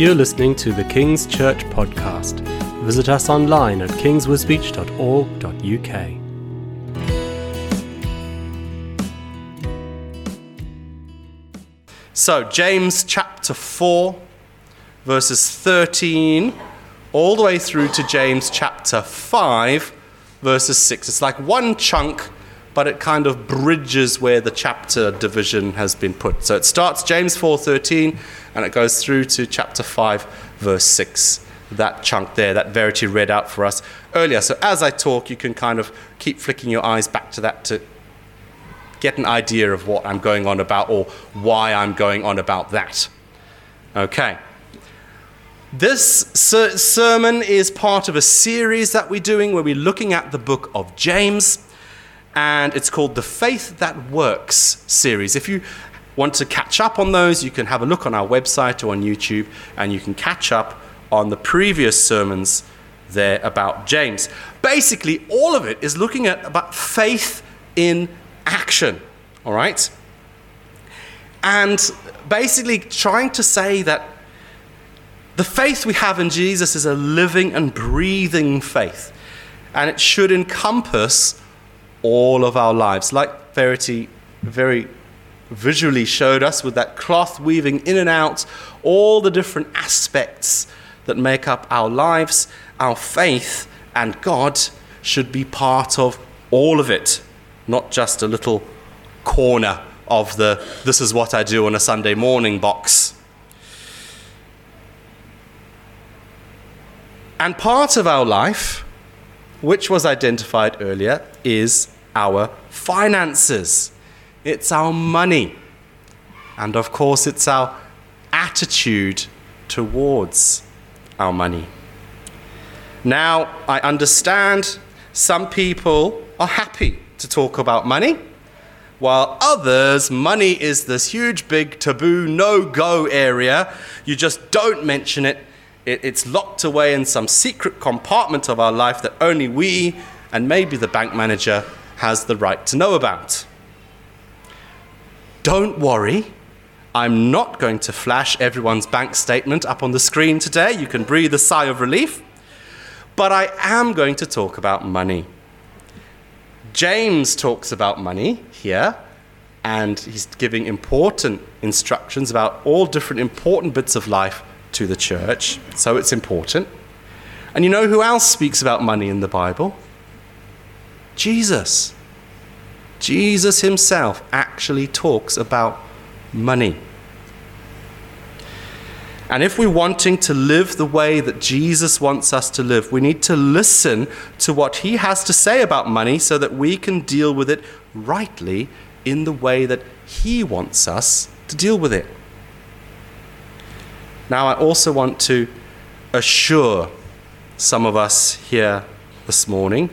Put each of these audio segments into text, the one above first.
You're listening to the King's Church podcast. Visit us online at kingswisbech.org.uk. So, James chapter 4, verses 13, all the way through to James chapter 5, verses 6. It's like one chunk, but it kind of bridges where the chapter division has been put. So it starts James 4:13 and it goes through to chapter 5 verse 6. That chunk there, that Verity read out for us earlier. So as I talk, you can kind of keep flicking your eyes back to that to get an idea of what I'm going on about or why I'm going on about that. Okay. This ser- sermon is part of a series that we're doing where we're looking at the book of James, and it's called the Faith That Works series. If you want to catch up on those, you can have a look on our website or on YouTube, and you can catch up on the previous sermons there about James. Basically, all of it is looking at about faith in action, all right? And basically trying to say that the faith we have in Jesus is a living and breathing faith, and it should encompass all of our lives. Like Verity very visually showed us with that cloth weaving in and out all the different aspects that make up our lives, our faith, and God should be part of all of it not just a little corner of the this is what I do on a Sunday morning box. And part of our life, which was identified earlier, is our finances. It's our money. And of course, it's our attitude towards our money. Now, I understand some people are happy to talk about money, while others, money is this huge, big, taboo, no go area. You just don't mention it. It. It's locked away in some secret compartment of our life that only we and maybe the bank manager has the right to know about. Don't worry. I'm not going to flash everyone's bank statement up on the screen today. You can breathe a sigh of relief. But I am going to talk about money. James talks about money here, and he's giving important instructions about all different important bits of life to the church, so it's important. And you know who else speaks about money in the Bible? Jesus. Jesus himself actually talks about money. And if we're wanting to live the way that Jesus wants us to live, we need to listen to what he has to say about money so that we can deal with it rightly in the way that he wants us to deal with it. Now, I also want to assure some of us here this morning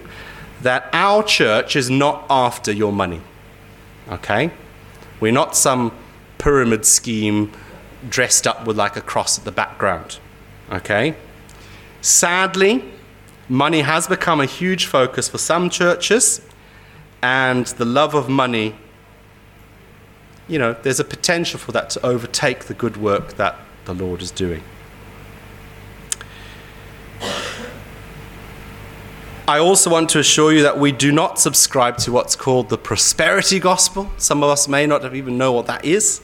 that our church is not after your money. Okay? We're not some pyramid scheme dressed up with like a cross at the background. Okay? Sadly, money has become a huge focus for some churches, and the love of money, you know, there's a potential for that to overtake the good work that the Lord is doing. I also want to assure you that we do not subscribe to what's called the prosperity gospel. Some of us may not even know what that is.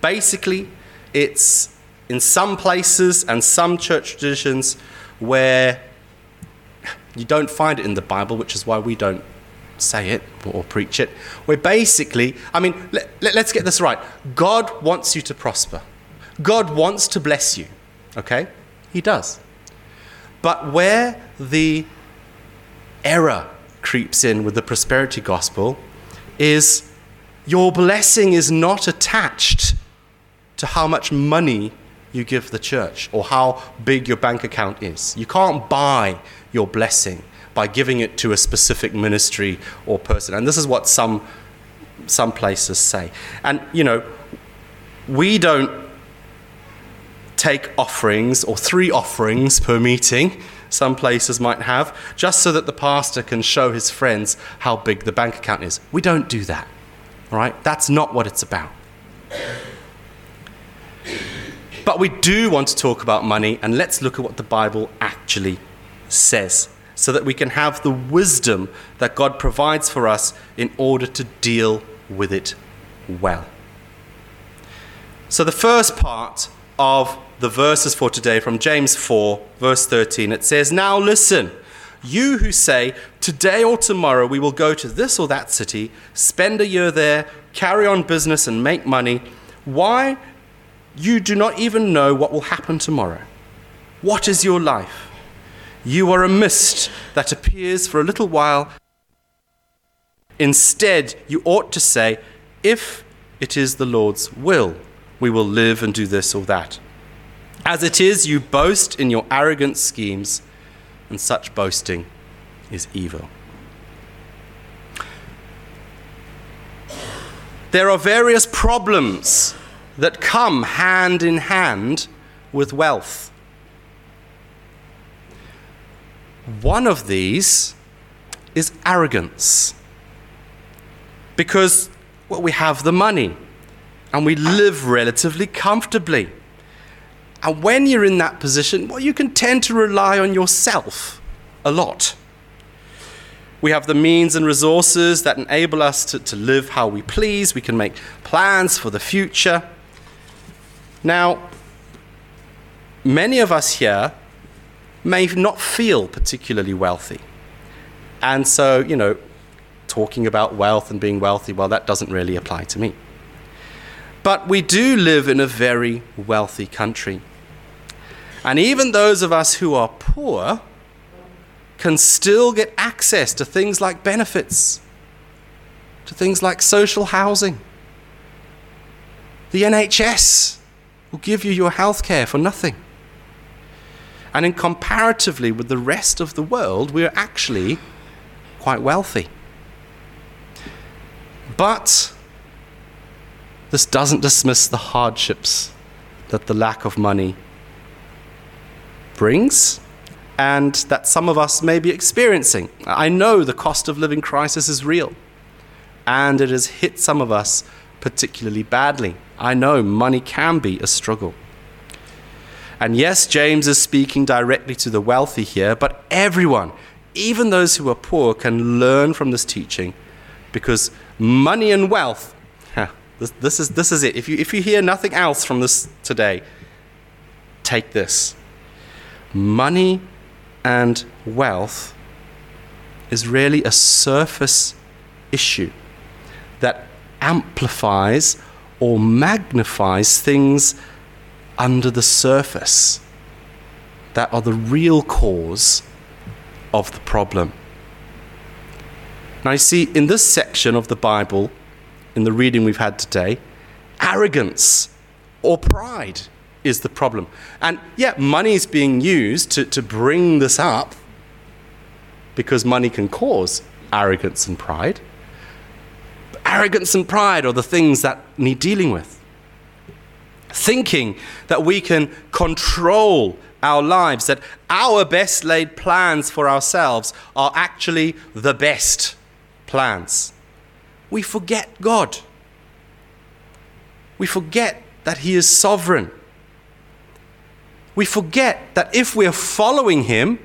Basically, it's in some places and some church traditions where you don't find it in the Bible, which is why we don't say it or preach it. Where basically, I mean, let, let, let's get this right. God wants you to prosper, God wants to bless you, okay? He does. But where the error creeps in with the prosperity gospel is your blessing is not attached to how much money you give the church or how big your bank account is. You can't buy your blessing by giving it to a specific ministry or person. And this is what some some places say. And you know, we don't take offerings or three offerings per meeting. Some places might have, just so that the pastor can show his friends how big the bank account is. We don't do that. All right? That's not what it's about. But we do want to talk about money, and let's look at what the Bible actually says so that we can have the wisdom that God provides for us in order to deal with it well. So, the first part of the verses for today from James 4, verse 13, it says, Now listen, you who say, Today or tomorrow we will go to this or that city, spend a year there, carry on business, and make money, why? You do not even know what will happen tomorrow. What is your life? You are a mist that appears for a little while. Instead, you ought to say, If it is the Lord's will, we will live and do this or that. As it is, you boast in your arrogant schemes, and such boasting is evil. There are various problems that come hand in hand with wealth. One of these is arrogance. Because well, we have the money and we live relatively comfortably. And when you're in that position, well, you can tend to rely on yourself a lot. We have the means and resources that enable us to, to live how we please. We can make plans for the future. Now, many of us here may not feel particularly wealthy. And so, you know, talking about wealth and being wealthy, well, that doesn't really apply to me. But we do live in a very wealthy country. And even those of us who are poor can still get access to things like benefits, to things like social housing. The NHS will give you your health care for nothing. And in comparatively with the rest of the world, we're actually quite wealthy. But this doesn't dismiss the hardships that the lack of money brings and that some of us may be experiencing. I know the cost of living crisis is real and it has hit some of us particularly badly. I know money can be a struggle. And yes, James is speaking directly to the wealthy here, but everyone, even those who are poor, can learn from this teaching because money and wealth, this, this, is, this is it. If you, if you hear nothing else from this today, take this. Money and wealth is really a surface issue that amplifies or magnifies things under the surface that are the real cause of the problem. Now, you see, in this section of the Bible, in the reading we've had today, arrogance or pride is the problem. And yeah, money is being used to, to bring this up because money can cause arrogance and pride. But arrogance and pride are the things that need dealing with thinking that we can control our lives, that our best laid plans for ourselves are actually the best plans. We forget God. We forget that He is sovereign. We forget that if we are following Him,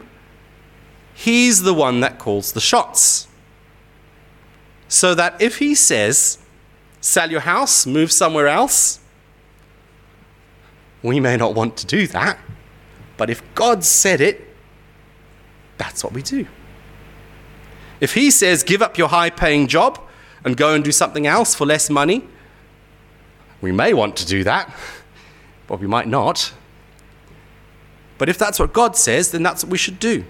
He's the one that calls the shots. So that if He says, sell your house, move somewhere else, we may not want to do that, but if God said it, that's what we do. If He says, give up your high paying job and go and do something else for less money, we may want to do that, but we might not. But if that's what God says, then that's what we should do.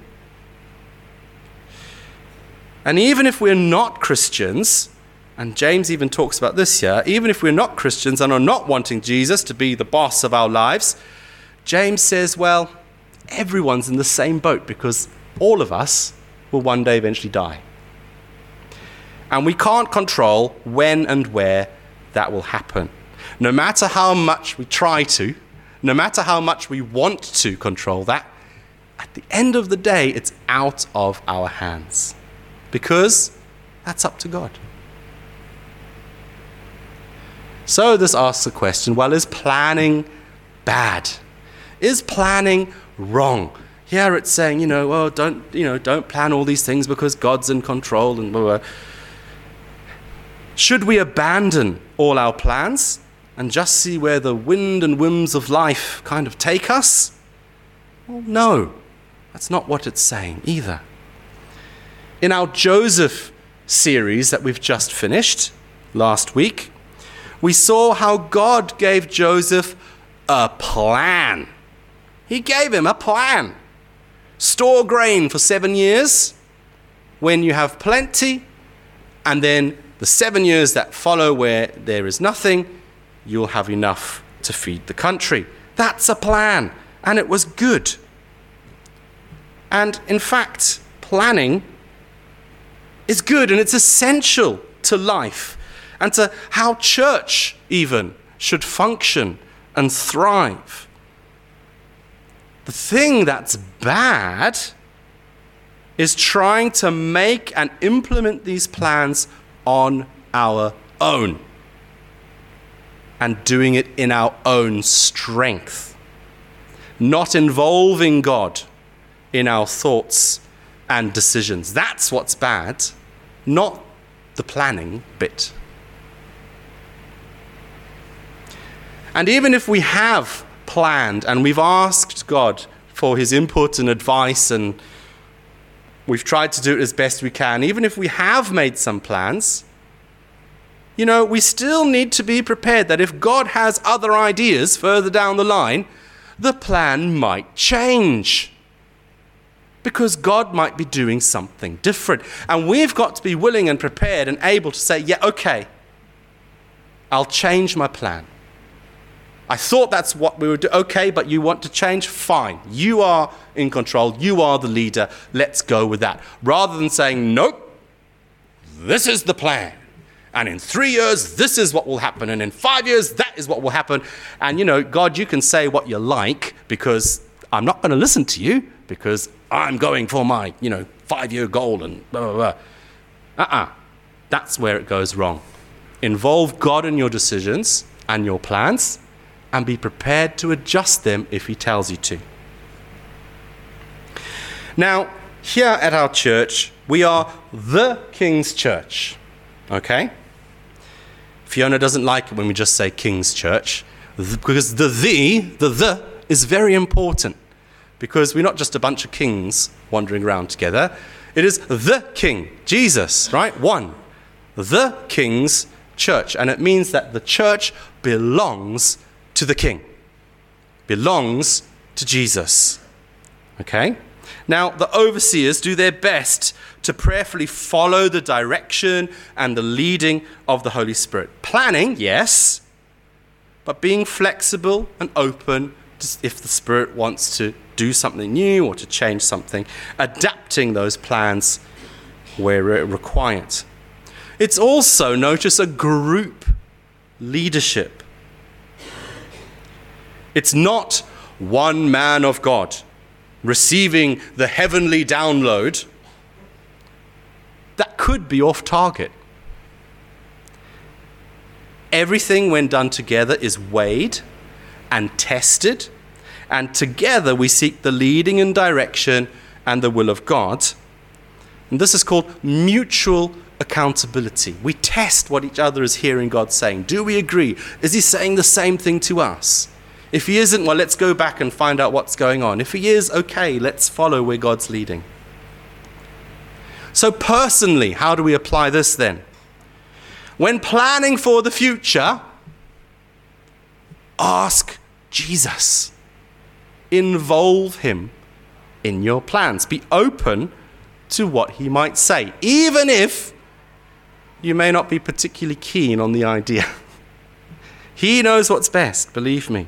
And even if we're not Christians, and James even talks about this here. Even if we're not Christians and are not wanting Jesus to be the boss of our lives, James says, well, everyone's in the same boat because all of us will one day eventually die. And we can't control when and where that will happen. No matter how much we try to, no matter how much we want to control that, at the end of the day, it's out of our hands. Because that's up to God. So this asks the question well, is planning bad? Is planning wrong? Here it's saying, you know, well, don't, you know, don't plan all these things because God's in control and blah, blah. Should we abandon all our plans and just see where the wind and whims of life kind of take us? Well, no, that's not what it's saying either. In our Joseph series that we've just finished last week, we saw how God gave Joseph a plan. He gave him a plan. Store grain for seven years when you have plenty, and then the seven years that follow where there is nothing, you'll have enough to feed the country. That's a plan, and it was good. And in fact, planning is good and it's essential to life and to how church even should function and thrive. The thing that's bad is trying to make and implement these plans on our own and doing it in our own strength, not involving God in our thoughts and decisions. That's what's bad, not the planning bit. And even if we have planned and we've asked God for his input and advice and we've tried to do it as best we can, even if we have made some plans, you know, we still need to be prepared that if God has other ideas further down the line, the plan might change because God might be doing something different. And we've got to be willing and prepared and able to say, yeah, okay, I'll change my plan. I thought that's what we would do. Okay, but you want to change? Fine. You are in control. You are the leader. Let's go with that. Rather than saying, nope, this is the plan. And in three years, this is what will happen. And in five years, that is what will happen. And you know, God, you can say what you like because I'm not going to listen to you because I'm going for my, you know, five year goal and blah, blah, blah. Uh uh-uh. uh. That's where it goes wrong. Involve God in your decisions and your plans and be prepared to adjust them if He tells you to. Now, here at our church, we are the King's Church. Okay? Fiona doesn't like it when we just say King's Church because the the, the the is very important because we're not just a bunch of kings wandering around together. It is the King, Jesus, right? One. The King's church. And it means that the church belongs to the King, belongs to Jesus. Okay? Now, the overseers do their best to prayerfully follow the direction and the leading of the Holy Spirit. Planning, yes, but being flexible and open if the Spirit wants to do something new or to change something, adapting those plans where it required. It's also, notice, a group leadership. It's not one man of God receiving the heavenly download. That could be off target. Everything, when done together, is weighed and tested and together we seek the leading and direction and the will of God. And this is called mutual accountability. We test what each other is hearing God saying. Do we agree? Is He saying the same thing to us? If He isn't, well, let's go back and find out what's going on. If He is, okay, let's follow where God's leading. So, personally, how do we apply this then? When planning for the future, ask Jesus involve him in your plans. Be open to what he might say, even if you may not be particularly keen on the idea. he knows what's best, believe me.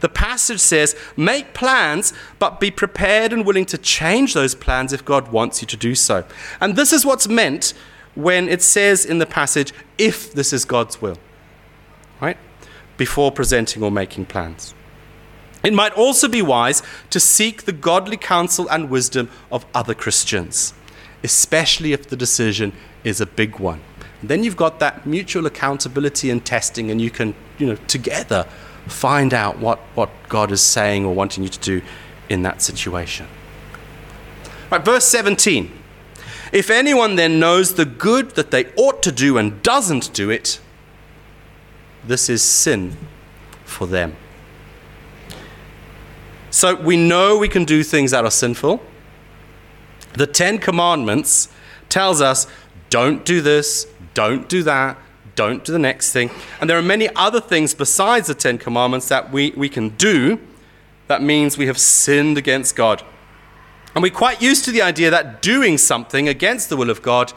The passage says, make plans, but be prepared and willing to change those plans if God wants you to do so. And this is what's meant when it says in the passage, if this is God's will, right? Before presenting or making plans. It might also be wise to seek the godly counsel and wisdom of other Christians, especially if the decision is a big one. Then you've got that mutual accountability and testing, and you can, you know, together find out what, what God is saying or wanting you to do in that situation. Right, verse 17. If anyone then knows the good that they ought to do and doesn't do it, this is sin for them. So we know we can do things that are sinful. The 10 commandments tells us don't do this, don't do that, don't do the next thing. And there are many other things besides the Ten Commandments that we, we can do that means we have sinned against God. And we're quite used to the idea that doing something against the will of God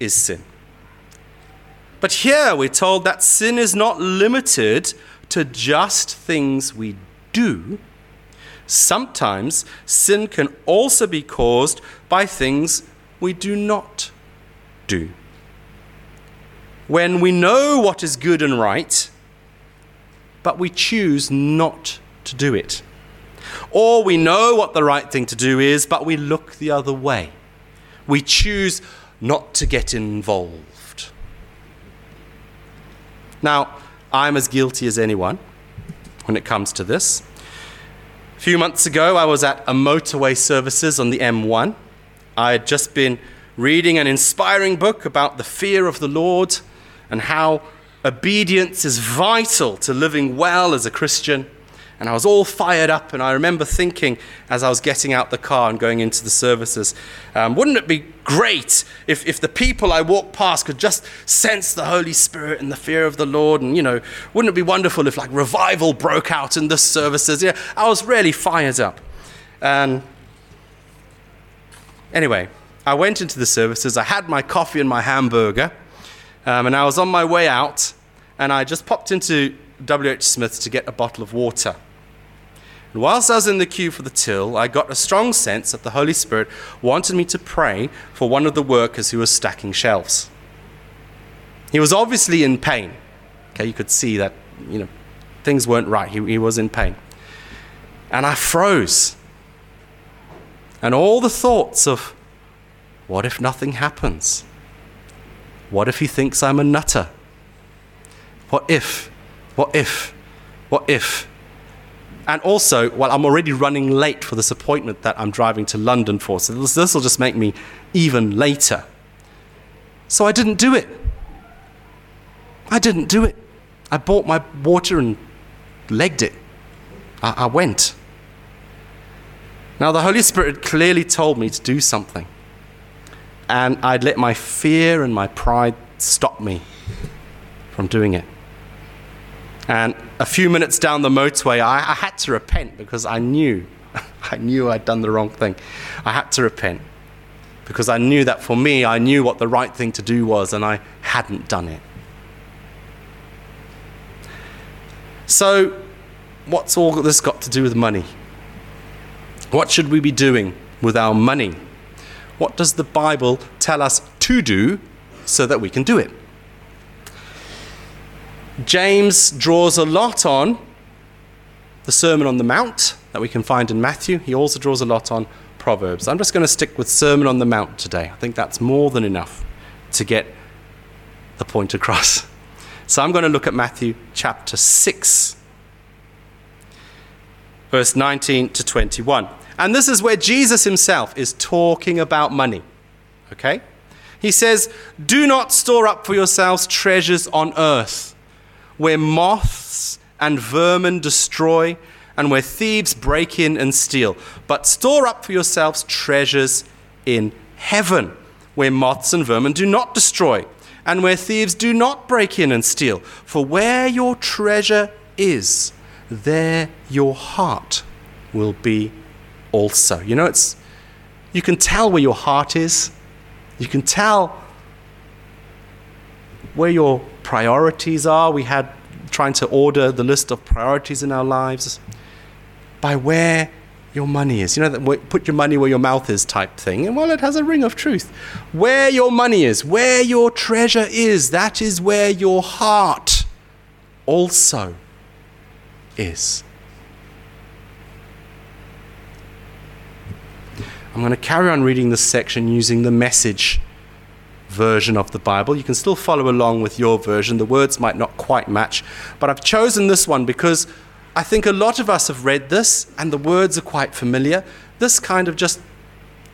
is sin. But here we're told that sin is not limited to just things we do. Sometimes sin can also be caused by things we do not do. When we know what is good and right, but we choose not to do it. Or we know what the right thing to do is, but we look the other way. We choose not to get involved. Now, I'm as guilty as anyone when it comes to this. A few months ago, I was at a motorway services on the M1. I had just been reading an inspiring book about the fear of the Lord and how obedience is vital to living well as a Christian. And I was all fired up, and I remember thinking as I was getting out the car and going into the services, um, wouldn't it be great if, if the people I walked past could just sense the Holy Spirit and the fear of the Lord? And, you know, wouldn't it be wonderful if like revival broke out in the services? Yeah, I was really fired up. And anyway, I went into the services, I had my coffee and my hamburger, um, and I was on my way out, and I just popped into W.H. Smith's to get a bottle of water. And whilst I was in the queue for the till, I got a strong sense that the Holy Spirit wanted me to pray for one of the workers who was stacking shelves. He was obviously in pain. Okay, you could see that, you know, things weren't right. He, he was in pain. And I froze. And all the thoughts of, what if nothing happens? What if he thinks I'm a nutter? What if? What if? What if? And also, well, I'm already running late for this appointment that I'm driving to London for, so this, will just make me even later. So I didn't do it. I didn't do it. I bought my water and legged it. I, I went. Now, the Holy Spirit clearly told me to do something and I'd let my fear and my pride stop me from doing it. And a few minutes down the motorway, I, I had to repent because I knew, I knew I'd done the wrong thing. I had to repent because I knew that for me, I knew what the right thing to do was and I hadn't done it. So, what's all this got to do with money? What should we be doing with our money? What does the Bible tell us to do so that we can do it? James draws a lot on the Sermon on the Mount that we can find in Matthew. He also draws a lot on Proverbs. I'm just going to stick with Sermon on the Mount today. I think that's more than enough to get the point across. So I'm going to look at Matthew chapter 6, verse 19 to 21. And this is where Jesus himself is talking about money. Okay? He says, Do not store up for yourselves treasures on earth, where moths and vermin destroy, and where thieves break in and steal. But store up for yourselves treasures in heaven, where moths and vermin do not destroy, and where thieves do not break in and steal. For where your treasure is, there your heart will be also. You know, it's, you can tell where your heart is, you can tell where your priorities are. We had trying to order the list of priorities in our lives by where your money is. You know, that put your money where your mouth is type thing. And well, it has a ring of truth. Where your money is, where your treasure is, that is where your heart also is. I'm going to carry on reading this section using the message version of the Bible. You can still follow along with your version. The words might not quite match, but I've chosen this one because I think a lot of us have read this and the words are quite familiar. This kind of just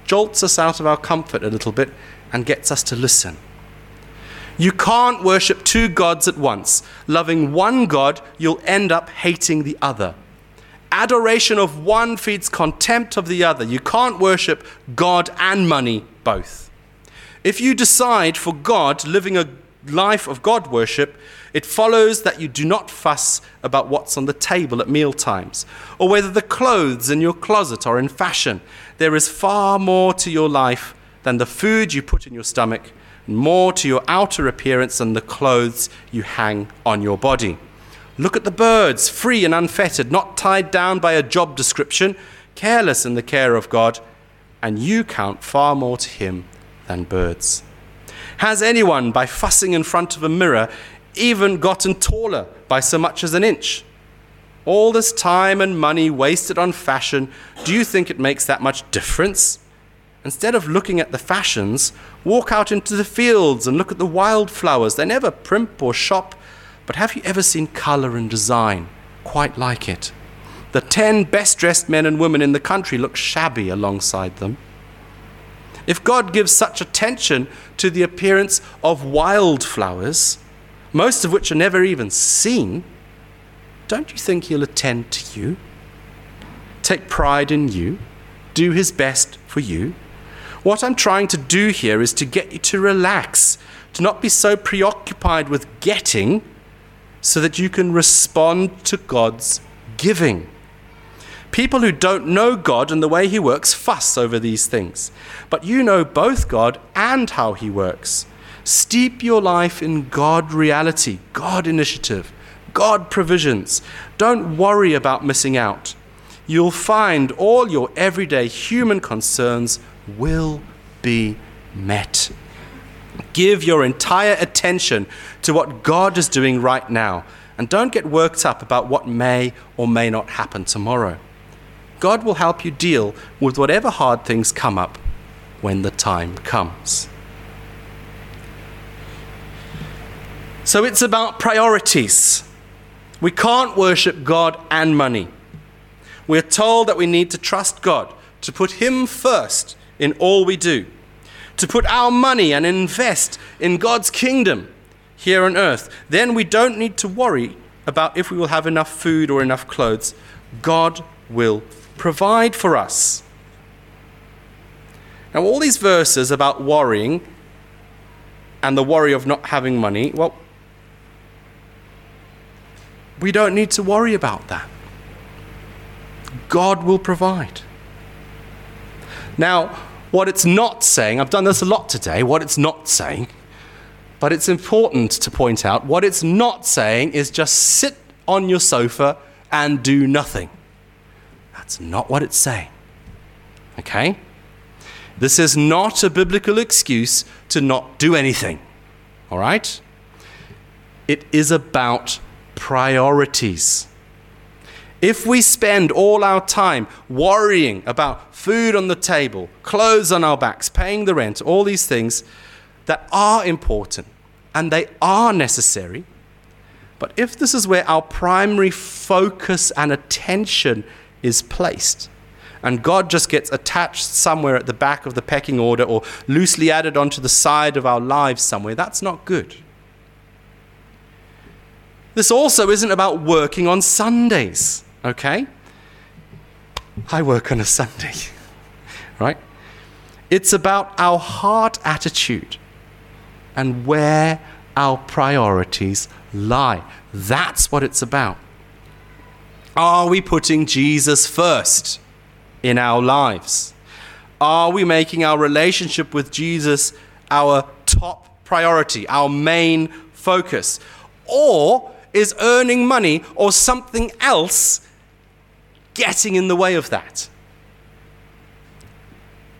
jolts us out of our comfort a little bit and gets us to listen. You can't worship two gods at once. Loving one God, you'll end up hating the other. Adoration of one feeds contempt of the other. You can't worship God and money both. If you decide for God, living a life of God worship, it follows that you do not fuss about what's on the table at meal times, or whether the clothes in your closet are in fashion. There is far more to your life than the food you put in your stomach, more to your outer appearance than the clothes you hang on your body. Look at the birds, free and unfettered, not tied down by a job description, careless in the care of God, and you count far more to Him than birds. Has anyone, by fussing in front of a mirror, even gotten taller by so much as an inch? All this time and money wasted on fashion, do you think it makes that much difference? Instead of looking at the fashions, walk out into the fields and look at the wildflowers. They never primp or shop, but have you ever seen color and design quite like it? The ten best dressed men and women in the country look shabby alongside them. If God gives such attention to the appearance of wildflowers, most of which are never even seen, don't you think He'll attend to you? Take pride in you? Do His best for you? What I'm trying to do here is to get you to relax, to not be so preoccupied with getting, so that you can respond to God's giving. People who don't know God and the way He works fuss over these things. But you know both God and how He works. Steep your life in God reality, God initiative, God provisions. Don't worry about missing out. You'll find all your everyday human concerns will be met. Give your entire attention to what God is doing right now and don't get worked up about what may or may not happen tomorrow. God will help you deal with whatever hard things come up when the time comes. So it's about priorities. We can't worship God and money. We're told that we need to trust God, to put Him first in all we do, to put our money and invest in God's kingdom here on earth. Then we don't need to worry about if we will have enough food or enough clothes. God will provide for us. Now, all these verses about worrying and the worry of not having money, well, we don't need to worry about that. God will provide. Now, what it's not saying, I've done this a lot today, what it's not saying, but it's important to point out what it's not saying is just sit on your sofa and do nothing. That's not what it's saying. Okay? This is not a biblical excuse to not do anything. All right? It is about priorities. If we spend all our time worrying about food on the table, clothes on our backs, paying the rent, all these things that are important and they are necessary, but if this is where our primary focus and attention is placed. And God just gets attached somewhere at the back of the pecking order or loosely added onto the side of our lives somewhere. That's not good. This also isn't about working on Sundays, okay? I work on a Sunday, right? It's about our heart attitude and where our priorities lie. That's what it's about. Are we putting Jesus first in our lives? Are we making our relationship with Jesus our top priority, our main focus? Or is earning money or something else getting in the way of that?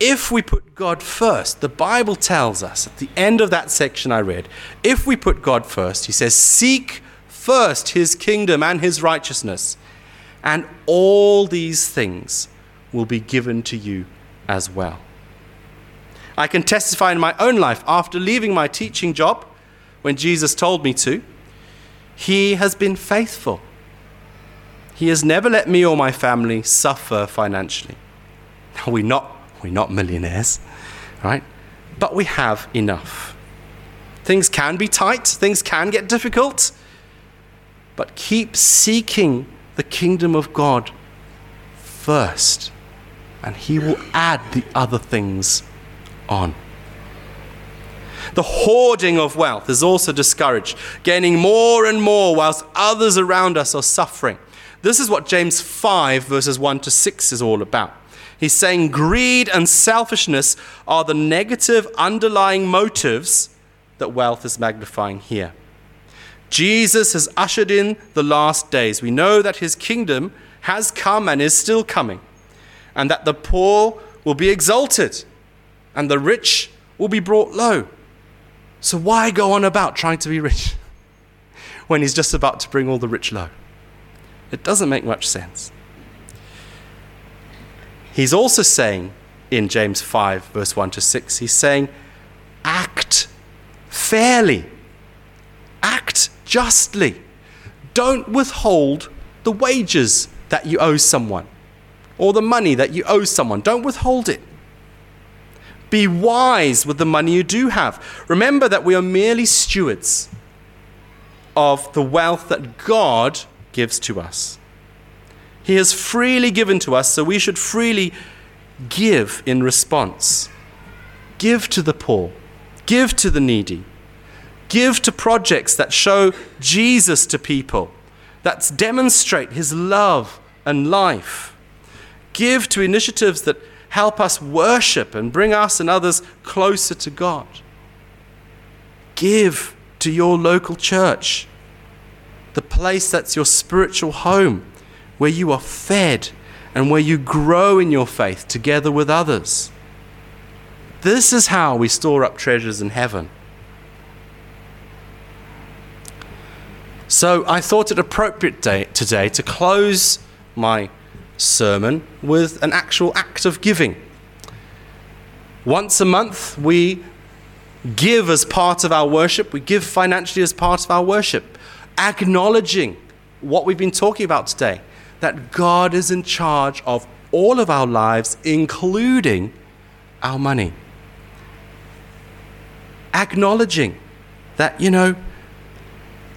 If we put God first, the Bible tells us at the end of that section I read, if we put God first, he says, seek first his kingdom and his righteousness and all these things will be given to you as well. I can testify in my own life after leaving my teaching job when Jesus told me to, He has been faithful. He has never let me or my family suffer financially. Are We're not, we're not millionaires, right? But we have enough. Things can be tight, things can get difficult, but keep seeking the kingdom of God first, and He will add the other things on. The hoarding of wealth is also discouraged, gaining more and more whilst others around us are suffering. This is what James 5, verses 1 to 6 is all about. He's saying greed and selfishness are the negative underlying motives that wealth is magnifying here. Jesus has ushered in the last days. We know that his kingdom has come and is still coming, and that the poor will be exalted and the rich will be brought low. So, why go on about trying to be rich when he's just about to bring all the rich low? It doesn't make much sense. He's also saying in James 5, verse 1 to 6, he's saying, act fairly, act justly. Don't withhold the wages that you owe someone or the money that you owe someone. Don't withhold it. Be wise with the money you do have. Remember that we are merely stewards of the wealth that God gives to us. He has freely given to us, so we should freely give in response. Give to the poor, give to the needy, give to projects that show Jesus to people, that demonstrate his love and life. Give to initiatives that help us worship and bring us and others closer to God. Give to your local church, the place that's your spiritual home, where you are fed and where you grow in your faith together with others. This is how we store up treasures in heaven. So I thought it appropriate day, today to close my sermon with an actual act of giving. Once a month, we give as part of our worship, we give financially as part of our worship, acknowledging what we've been talking about today that God is in charge of all of our lives, including our money. Acknowledging that, you know,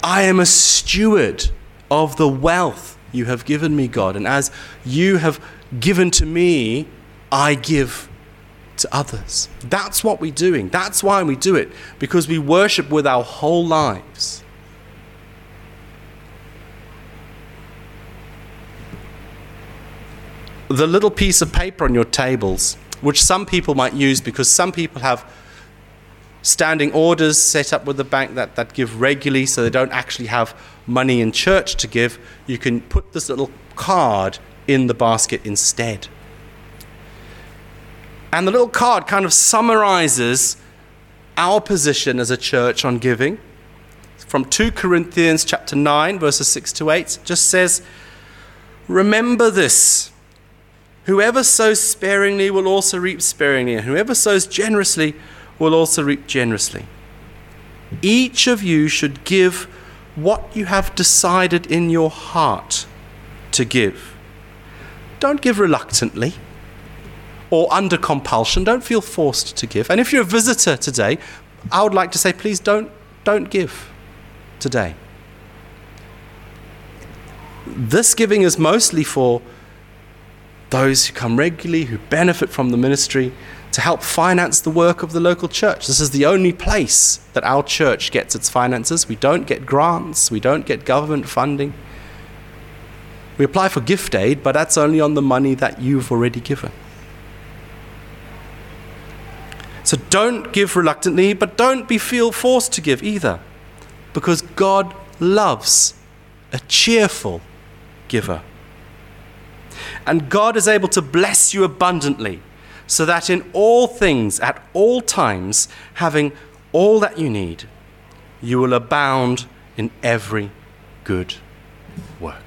I am a steward of the wealth you have given me, God. And as you have given to me, I give to others. That's what we're doing. That's why we do it, because we worship with our whole lives. The little piece of paper on your tables, which some people might use because some people have standing orders set up with the bank that, that give regularly so they don't actually have money in church to give, you can put this little card in the basket instead. And the little card kind of summarizes our position as a church on giving. From 2 Corinthians chapter 9 verses 6 to 8 just says remember this whoever sows sparingly will also reap sparingly and whoever sows generously will also reap generously. Each of you should give what you have decided in your heart to give. Don't give reluctantly or under compulsion. Don't feel forced to give. And if you're a visitor today, I would like to say, please don't, don't give today. This giving is mostly for those who come regularly, who benefit from the ministry, to help finance the work of the local church. This is the only place that our church gets its finances. We don't get grants, we don't get government funding. We apply for gift aid, but that's only on the money that you've already given. So don't give reluctantly, but don't be feel forced to give either, because God loves a cheerful giver. And God is able to bless you abundantly so that in all things, at all times, having all that you need, you will abound in every good work.